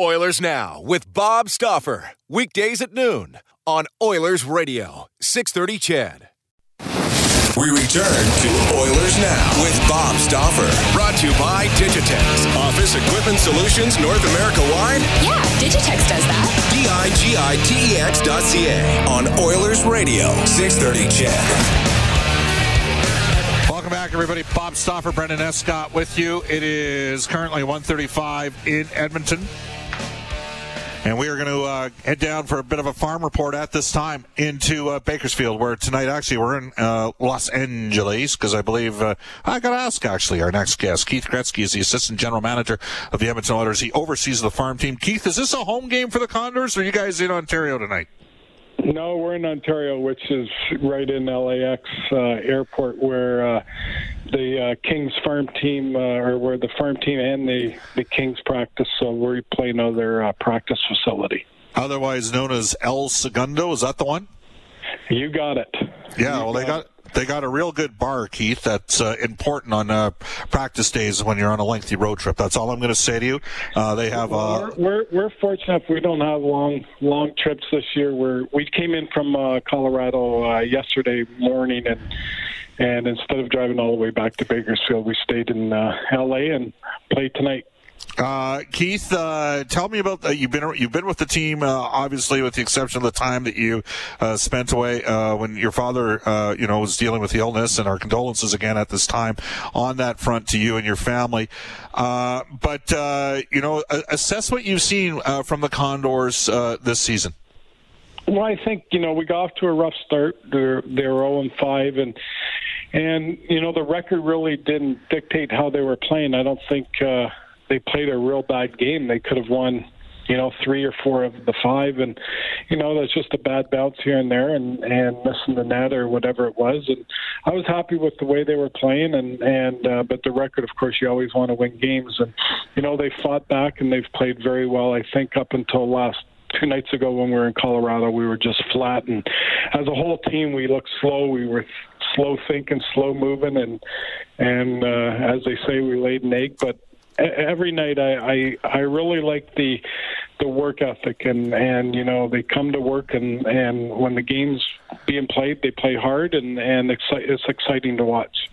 Oilers Now with Bob Stauffer. Weekdays at noon on Oilers Radio, 630 CHED. We return to Oilers Now with Bob Stauffer. Brought to you by Digitex. Office Equipment Solutions North America wide? Yeah, Digitex does that. D-I-G-I-T-E-X dot C-A on Oilers Radio, 630 CHED. Welcome back, everybody. Bob Stauffer, Brendan Escott with you. It is currently 135 in Edmonton. And we are going to uh, head down for a bit of a farm report at this time into uh, Bakersfield, where tonight actually we're in uh, Los Angeles because I believe uh, I got to ask actually our next guest, Keith Gretzky, is the assistant general manager of the Edmonton Oilers. He oversees the farm team. Keith, is this a home game for the Condors, or are you guys in Ontario tonight? No, we're in Ontario, which is right in LAX uh, airport, where uh, the uh, Kings farm team, uh, or where the farm team and the, the Kings practice. So we play another uh, practice facility. Otherwise known as El Segundo, is that the one? You got it. Yeah, You well, they got got they got a real good bar, Keith. That's uh, important on uh, practice days when you're on a lengthy road trip. That's all I'm going to say to you. Uh, they have. Uh, We're, we're we're fortunate we don't have long long trips this year. We're we came in from uh, Colorado uh, yesterday morning and and instead of driving all the way back to Bakersfield, we stayed in uh, L.A. and played tonight. Uh, Keith, uh, tell me about you've been you've been with the team, uh, obviously, with the exception of the time that you uh, spent away uh, when your father, uh, you know, was dealing with the illness. And our condolences again at this time on that front to you and your family. Uh, but uh, you know, assess what you've seen uh, from the Condors uh, this season. Well, I think you know we got off to a rough start. They're they're zero and five, and and you know the record really didn't dictate how they were playing. I don't think uh, they played a real bad game. They could have won, you know, three or four of the five, and you know that's just a bad bounce here and there, and and missing the net or whatever it was. And I was happy with the way they were playing, and and uh, but the record, of course, you always want to win games, and you know they fought back and they've played very well. I think up until last two nights ago when we were in Colorado, we were just flat, and as a whole team, we looked slow. We were slow thinking, slow moving, and and uh, as they say, we laid an egg. But every night, I I, I really like the the work ethic, and and you know they come to work, and and when the game's being played, they play hard, and and it's exciting to watch.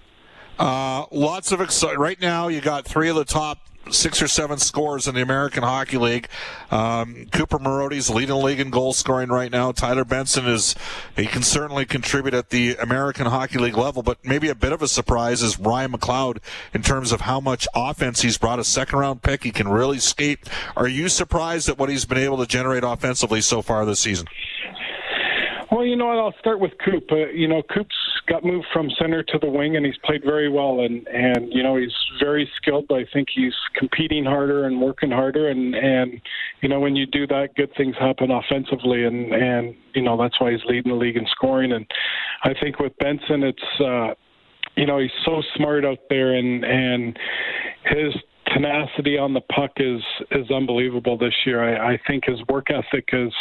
Uh, lots of excitement. Right now, you got three of the top six or seven scores in the American Hockey League. Um, Cooper Marody's leading the league in goal scoring right now. Tyler Benson is, he can certainly contribute at the American Hockey League level, but maybe a bit of a surprise is Ryan McLeod in terms of how much offense he's brought. A second round pick. He can really skate. Are you surprised at what he's been able to generate offensively so far this season? Well, you know what? I'll start with Coop. Uh, you know, Coop's got moved from center to the wing, and he's played very well. And and you know, he's very skilled. But I think he's competing harder and working harder. And and you know, when you do that, good things happen offensively. And and you know, that's why he's leading the league in scoring. And I think with Benson, it's uh, you know, he's so smart out there, and and his tenacity on the puck is is unbelievable this year. I, I think his work ethic is,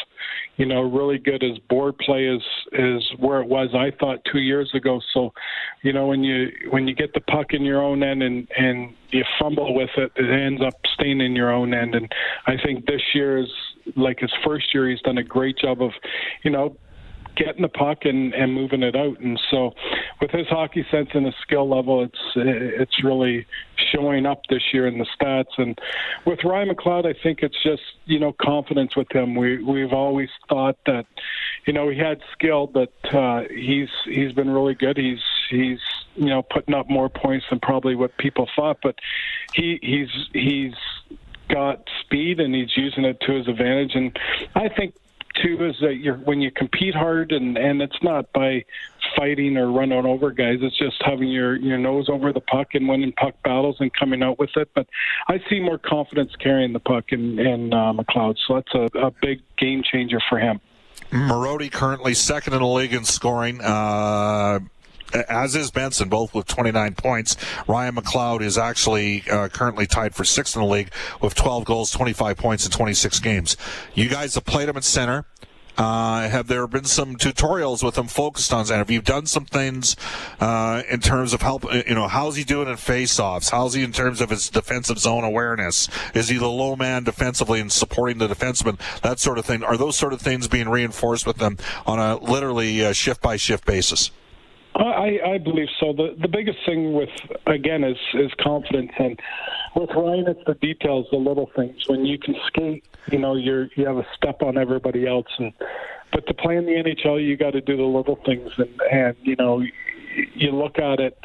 you know, really good. His board play is is where it was. I thought two years ago. So, you know, when you when you get the puck in your own end and and you fumble with it, it ends up staying in your own end. And I think this year is like his first year. He's done a great job of, you know, getting the puck and, and moving it out. And so, with his hockey sense and his skill level, it's it's really showing up this year in the stats. And with Ryan McLeod, I think it's just you know confidence with him. We we've always thought that you know he had skill, but uh, he's he's been really good. He's he's you know putting up more points than probably what people thought, but he he's he's got speed and he's using it to his advantage. And I think too is that you're when you compete hard and and it's not by fighting or running over guys. It's just having your your nose over the puck and winning puck battles and coming out with it. But I see more confidence carrying the puck in in uh, McLeod, so that's a, a big game changer for him. Marody currently second in the league in scoring. Uh, as is Benson, both with 29 points. Ryan McLeod is actually uh, currently tied for sixth in the league with 12 goals, 25 points in 26 games. You guys have played him at center. Uh, have there been some tutorials with him focused on that? Have you done some things uh, in terms of help? You know, how's he doing in face-offs? How's he in terms of his defensive zone awareness? Is he the low man defensively and supporting the defenseman? That sort of thing. Are those sort of things being reinforced with them on a literally uh, shift by shift basis? I, I believe so. The the biggest thing with again is is confidence, and with Ryan, it's the details, the little things. When you can skate, you know, you're you have a step on everybody else, and but to play in the NHL, you got to do the little things, and and you know, you look at it.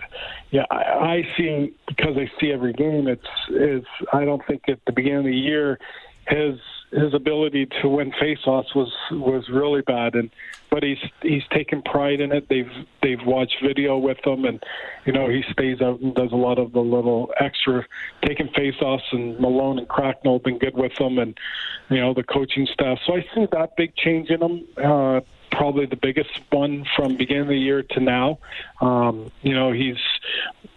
Yeah, I, I see because I see every game. It's is I don't think at the beginning of the year his his ability to win faceoffs was was really bad, and but he's he's taken pride in it. They've they've watched video with him, and you know he stays out and does a lot of the little extra taking faceoffs. And Malone and Cracknell have been good with him, and you know the coaching staff. So I see that big change in him. Uh, probably the biggest one from beginning of the year to now. Um, you know, he's,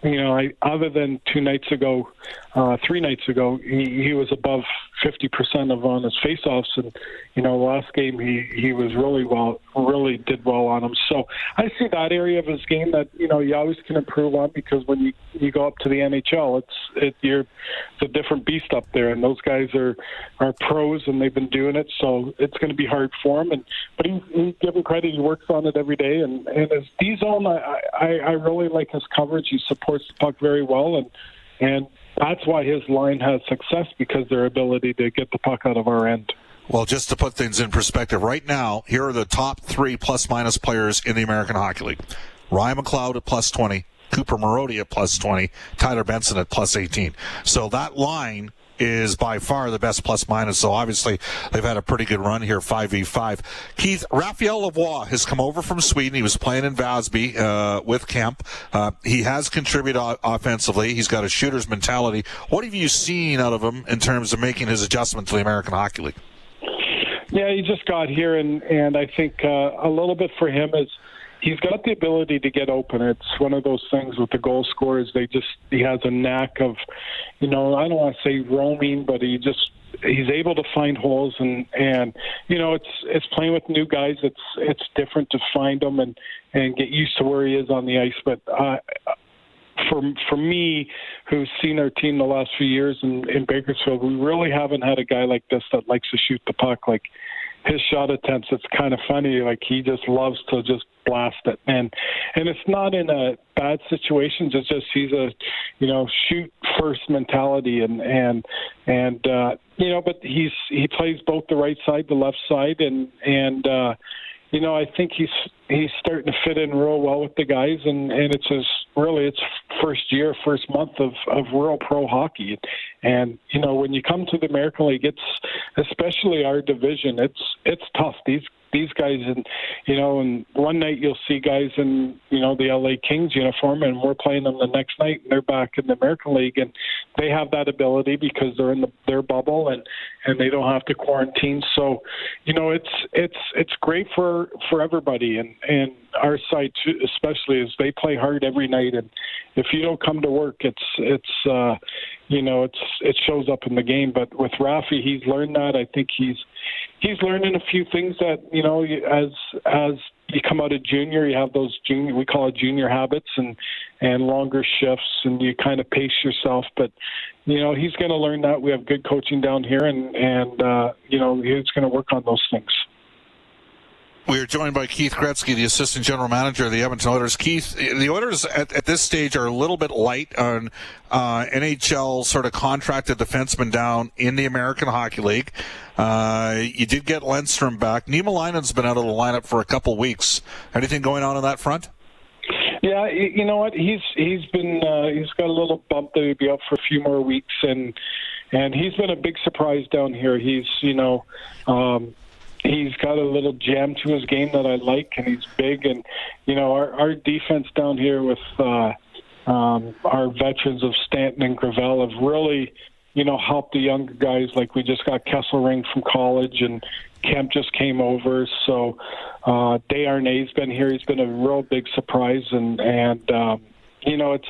you know, I, other than two nights ago, uh, three nights ago, he, he was above 50% of on his faceoffs, and you know, last game he he was really well, really did well on them. So I see that area of his game that you know you always can improve on because when you you go up to the NHL, it's it you're it's a different beast up there, and those guys are are pros and they've been doing it, so it's going to be hard for him. And but he, he give him credit, he works on it every day, and and his D zone, I, I I really like his coverage. He supports the puck very well, and and that's why his line has success because their ability to get the puck out of our end. Well, just to put things in perspective, right now, here are the top three plus minus players in the American Hockey League. Ryan McLeod at plus 20, Cooper Marody at plus 20, Tyler Benson at plus 18. So that line is by far the best plus minus. So obviously they've had a pretty good run here, 5v5. Keith, Raphael Lavoie has come over from Sweden. He was playing in Vasby uh, with Kemp. Uh, he has contributed o- offensively. He's got a shooter's mentality. What have you seen out of him in terms of making his adjustment to the American Hockey League? Yeah, he just got here, and and I think uh, a little bit for him is – he's got the ability to get open. It's one of those things with the goal scorers. They just he has a knack of, you know, I don't want to say roaming, but he just he's able to find holes and and you know it's it's playing with new guys. It's it's different to find them and and get used to where he is on the ice. But uh, for for me, who's seen our team the last few years in, in Bakersfield, we really haven't had a guy like this that likes to shoot the puck. Like his shot attempts, it's kind of funny. Like he just loves to just blast it, and and it's not in a bad situations. It's just he's a, you know, shoot first mentality, and and and uh, you know, but he's he plays both the right side, the left side, and and uh, you know, I think he's he's starting to fit in real well with the guys, and and it's his really it's first year, first month of of real pro hockey, and you know when you come to the American League, it's especially our division, it's it's tough. These these guys and you know and one night you'll see guys in you know the LA Kings uniform and we're playing them the next night and they're back in the American League and they have that ability because they're in the, their bubble and and they don't have to quarantine. So you know it's it's it's great for for everybody and and our side too, especially is they play hard every night and if you don't come to work it's it's uh you know it's it shows up in the game. But with Rafi he's learned that. I think he's he's learning a few things that you know as as you come out of junior you have those junior we call it junior habits and and longer shifts and you kind of pace yourself. But you know he's going to learn that. We have good coaching down here and and uh you know he's going to work on those things We are joined by Keith Gretzky, the assistant general manager of the Edmonton Oilers. Keith, the Oilers at, at this stage are a little bit light on uh, NHL sort of contracted defensemen down in the American Hockey League. Uh, you did get Lundstrom back. Nima Niemelainen's been out of the lineup for a couple weeks. Anything going on on that front? Yeah, you know what? He's he's been uh, he's got a little bump that he'll be out for a few more weeks, and and he's been a big surprise down here. He's you know. Um, he's got a little jam to his game that I like, and he's big. And you know, our our defense down here with uh, um, our veterans of Stanton and Gravel have really, you know, helped the younger guys. Like we just got Kesselring from college, and Kemp just came over. So uh, Desharnais been here. He's been a real big surprise, and and um, you know, it's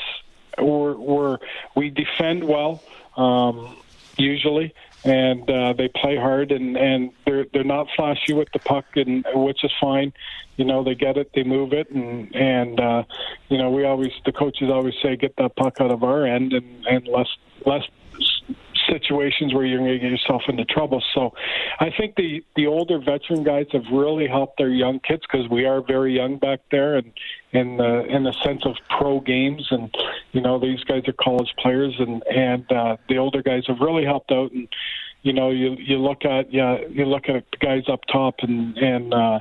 we're we're we defend well. Um, usually, and uh, they play hard and and they're they're not flashy with the puck and which is fine. You know they get it they move it and and uh you know we always the coaches always say get that puck out of our end and and less less situations where you're going to get yourself into trouble. So I think the the older veteran guys have really helped their young kids because we are very young back there and in the in the sense of pro games and you know these guys are college players and and uh, the older guys have really helped out and you know you you look at yeah you look at guys up top and and uh,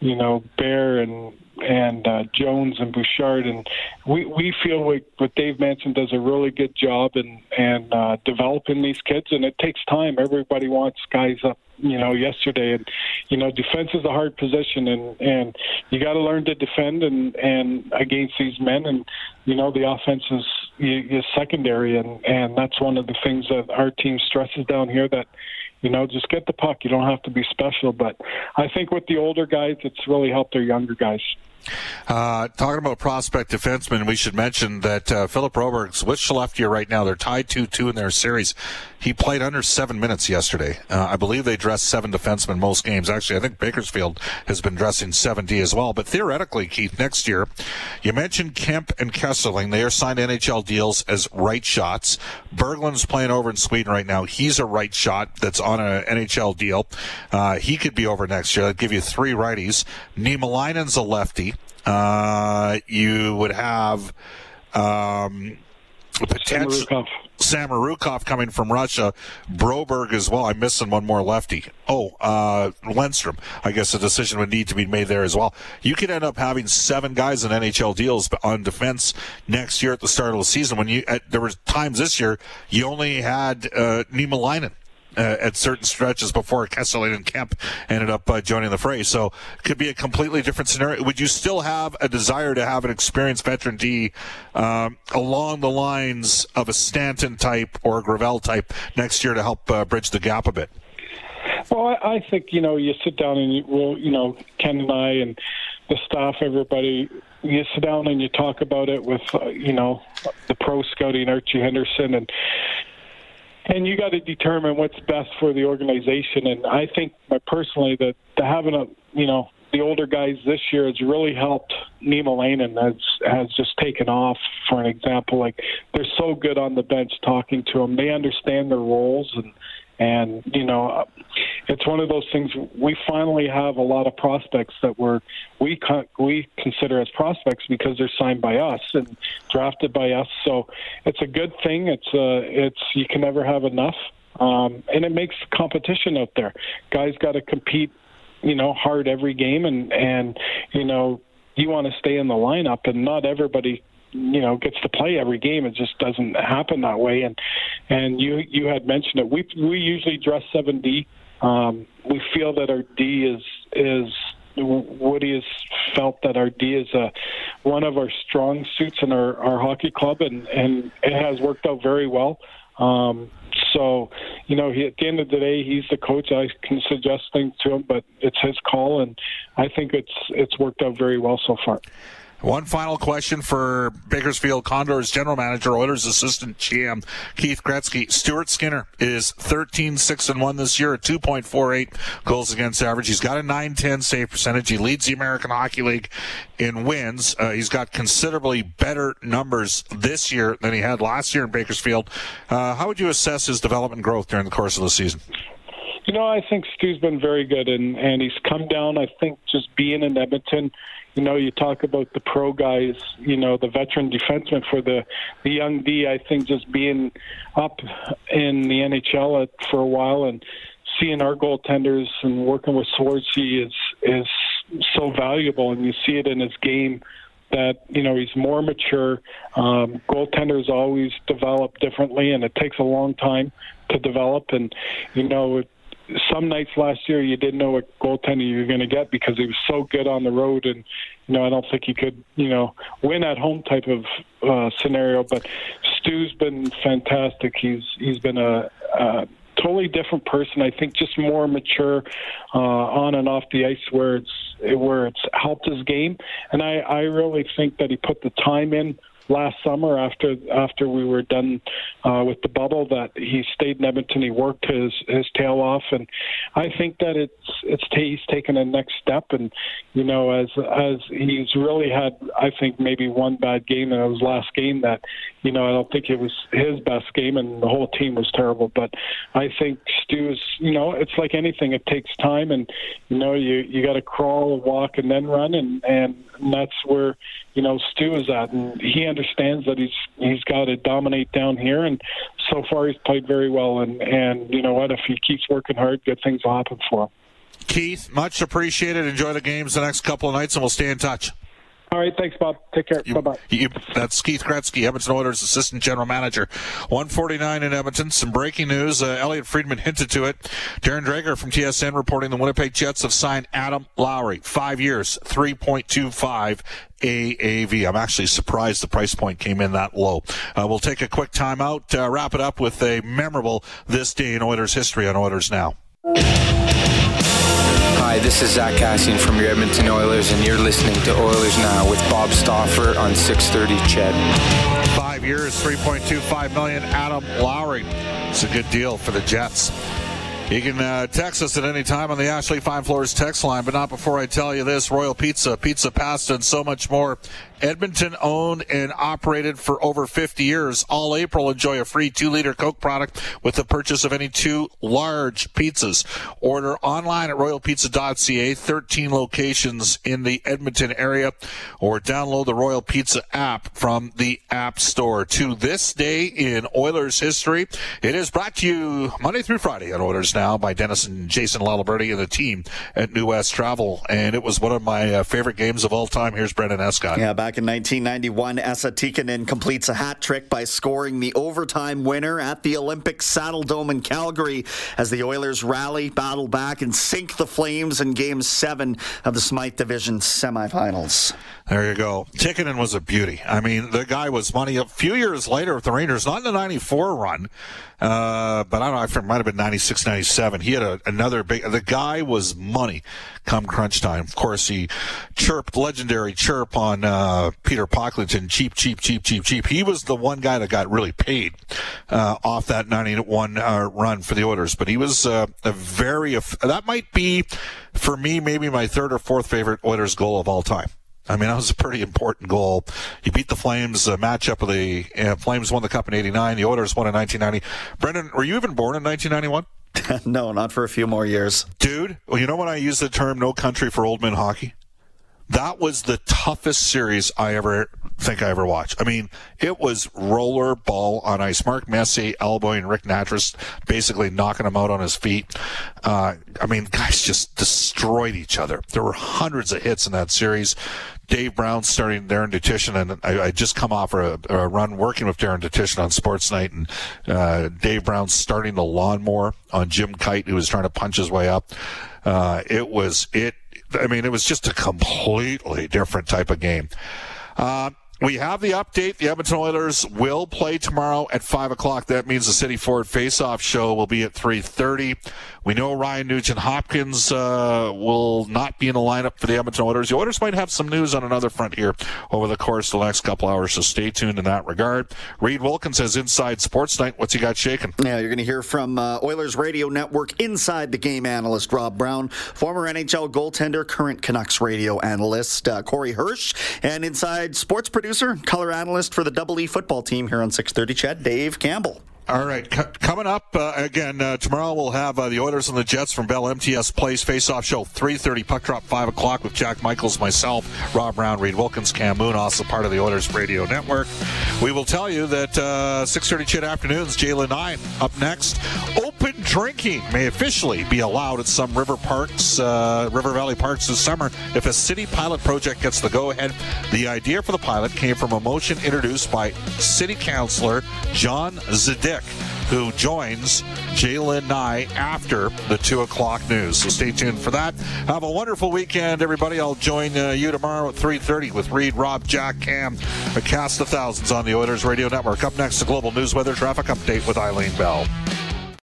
you know Bear and and uh, Jones and Bouchard, and we we feel like what Dave Manson does a really good job in and uh, developing these kids, and it takes time. Everybody wants guys up, you know, yesterday, and you know, defense is a hard position, and and you got to learn to defend and and against these men, and you know, the offense is is secondary, and and that's one of the things that our team stresses down here that you know, just get the puck. You don't have to be special. But I think with the older guys, it's really helped their younger guys. Uh, talking about prospect defensemen, we should mention that uh, Philip to left here right now. They're tied 2 2 in their series. He played under seven minutes yesterday. Uh, I believe they dressed seven defensemen most games. Actually, I think Bakersfield has been dressing 7D as well. But theoretically, Keith, next year, you mentioned Kemp and Kesselring. They are signed NHL deals as right shots. Berglund's playing over in Sweden right now. He's a right shot that's on an NHL deal. Uh, he could be over next year. That'd give you three righties. Niemelainen's a lefty. Uh, you would have um, potential. Samorukov coming from Russia, Broberg as well. I'm missing one more lefty. Oh, uh, Lundstrom. I guess a decision would need to be made there as well. You could end up having seven guys in NHL deals on defense next year at the start of the season. When you at, there were times this year you only had uh, Niemelainen uh, at certain stretches before Kesselring and Kemp ended up uh, joining the fray. So it could be a completely different scenario. Would you still have a desire to have an experienced veteran D um, along the lines of a Stanton type or a Gravel type next year to help uh, bridge the gap a bit? Well, I, I think you know you sit down and you, well, you know Ken and I and the staff, everybody, you sit down and you talk about it with uh, you know the pro scouting Archie Henderson and and you got to determine what's best for the organization. And I think personally that having a you know the older guys this year has really helped Niemelainen has has just taken off. For an example, like they're so good on the bench talking to them. They understand their roles and and you know it's one of those things we finally have a lot of prospects that were we con- we consider as prospects because they're signed by us and drafted by us so it's a good thing it's uh it's you can never have enough um and it makes competition out there guys got to compete you know hard every game and and you know you want to stay in the lineup and not everybody you know gets to play every game. It just doesn't happen that way. And and you you had mentioned it. We we usually dress seven D. Um, we feel that our D is is Woody has felt that our D is a, one of our strong suits in our, our hockey club, and, and it has worked out very well. Um, so, you know, he, at the end of the day, he's the coach. I can suggest things to him, but it's his call, and I think it's it's worked out very well so far. One final question for Bakersfield Condors general manager, Oilers assistant GM Keith Gretzky. Stuart Skinner is 13 6 and 1 this year at 2.48 goals against average. He's got a 910 save percentage. He leads the American Hockey League in wins. Uh, he's got considerably better numbers this year than he had last year in Bakersfield. Uh, how would you assess his development growth during the course of the season? You know, I think Stu's been very good, and and he's come down. I think just being in Edmonton, you know, you talk about the pro guys, you know, the veteran defenseman for the the young D. I think just being up in the NHL for a while and seeing our goaltenders and working with Swarzy is is so valuable, and you see it in his game that you know he's more mature. Um, goaltenders always develop differently, and it takes a long time to develop. And you know, some nights last year you didn't know what goaltender you were going to get because he was so good on the road, and you know I don't think he could you know win at home type of uh, scenario. But Stu's been fantastic. He's he's been a, a totally different person. I think just more mature uh, on and off the ice, where it's where it's helped his game. And I I really think that he put the time in last summer after after we were done uh, with the bubble that he stayed in Edmonton. He worked his his tail off, and I think that it's it's he's taken a next step. And you know, as as he's really had, I think maybe one bad game in his last game that you know I don't think it was his best game, and the whole team was terrible. But I think Stu is you know it's like anything, it takes time, and you know you you got to crawl, walk, and then run, and and that's where you know Stu is at, and he understands that he's he's got to dominate down here, and so far he's played very well. And and you know what, if he keeps working hard, good things will happen for him. Keith, much appreciated. Enjoy the games the next couple of nights, and we'll stay in touch. All right, thanks, Bob. Take care. Bye bye. That's Keith Gretzky, Edmonton Oilers Assistant General Manager. 149 in Edmonton. Some breaking news. Uh, Elliotte Friedman hinted to it. Darren Dreger from TSN reporting the Winnipeg Jets have signed Adam Lowry. Five years, 3.25 AAV. I'm actually surprised the price point came in that low. Uh, we'll take a quick timeout, uh, wrap it up with a memorable this day in Oilers history on Oilers Now. Hi, this is Zach Kassian from your Edmonton Oilers, and you're listening to Oilers Now with Bob Stauffer on 630 CHED. Five years, 3.25 million. Adam Lowry. It's a good deal for the Jets. You can uh, text us at any time on the Ashley Fine Floors text line, but not before I tell you this Royal Pizza, Pizza Pasta, and so much more. Edmonton owned and operated for over 50 years. All April, enjoy a free two liter Coke product with the purchase of any two large pizzas. Order online at royalpizza.ca, 13 locations in the Edmonton area, or download the Royal Pizza app from the App Store. To this day in Oilers history, it is brought to you Monday through Friday on Oilers Now by Dennis and Jason Laliberti and the team at New West Travel. And it was one of my uh, favorite games of all time. Here's Brendan Escott. Yeah, back in 1991, Esa Tikkanen completes a hat trick by scoring the overtime winner at the Olympic Saddledome in Calgary as the Oilers rally, battle back, and sink the Flames in Game 7 of the Smythe Division semifinals. There you go. Tikkanen was a beauty. I mean, the guy was money. A few years later with the Rangers, not in the 94 run, uh, but I don't know, if it might have been 96, 97. He had a, another big, the guy was money come crunch time. Of course, he chirped, legendary chirp on uh, Peter Pocklington, cheap, cheap, cheap, cheap, cheap. He was the one guy that got really paid uh, off that 91 uh, run for the Oilers, but he was uh, a very, that might be, for me, maybe my third or fourth favorite Oilers goal of all time. I mean, that was a pretty important goal. You beat the Flames. Uh, matchup of the uh, Flames won the Cup in '89. The Oilers won in 1990. Brendan, were you even born in 1991? no, not for a few more years. Dude, well, you know when I use the term "no country for old men hockey"? That was the toughest series I ever think I ever watched. I mean, it was roller ball on ice. Mark Messier elbowing Ric Nattress, basically knocking him out on his feet. Uh, I mean, guys just destroyed each other. There were hundreds of hits in that series. Dave Brown starting Darren Dutchyshen, and I, I just come off a, a, run working with Darren Dutchyshen on Sports Night, and uh, Dave Brown starting the lawnmower on Jim Kyte, who was trying to punch his way up. Uh, it was it. I mean, it was just a completely different type of game. Uh, we have the update. The Edmonton Oilers will play tomorrow at five o'clock. That means the City Ford Face-Off show will be at three thirty. We know Ryan Nugent Hopkins uh, will not be in the lineup for the Edmonton Oilers. The Oilers might have some news on another front here over the course of the next couple hours, so stay tuned in that regard. Reid Wilkins has Inside Sports Night. What's he got shaking? Yeah, you're going to hear from uh, Oilers Radio Network Inside the Game analyst Rob Brown, former NHL goaltender, current Canucks radio analyst uh, Corey Hirsch, and Inside Sports producer, color analyst for the Double E football team here on 630 CHED, Dave Campbell. All right, C- coming up uh, again uh, tomorrow, we'll have uh, the Oilers and the Jets from Bell MTS Place face-off show, three thirty, puck drop five o'clock with Jack Michaels, myself, Rob Brown, Reid Wilkins, Cam Moon, also part of the Oilers Radio Network. We will tell you that uh, six thirty CHED afternoons, Jalen Nye up next. Drinking may officially be allowed at some river parks, uh, River Valley parks this summer if a city pilot project gets the go-ahead. The idea for the pilot came from a motion introduced by City Councilor Jon Dziadyk, who joins Jalen Nye after the 2 o'clock news. So stay tuned for that. Have a wonderful weekend, everybody. I'll join uh, you tomorrow at 3.30 with Reid, Rob, Jack, Cam, a cast of thousands on the Oilers Radio Network. Up next, the Global News Weather Traffic Update with Eileen Bell.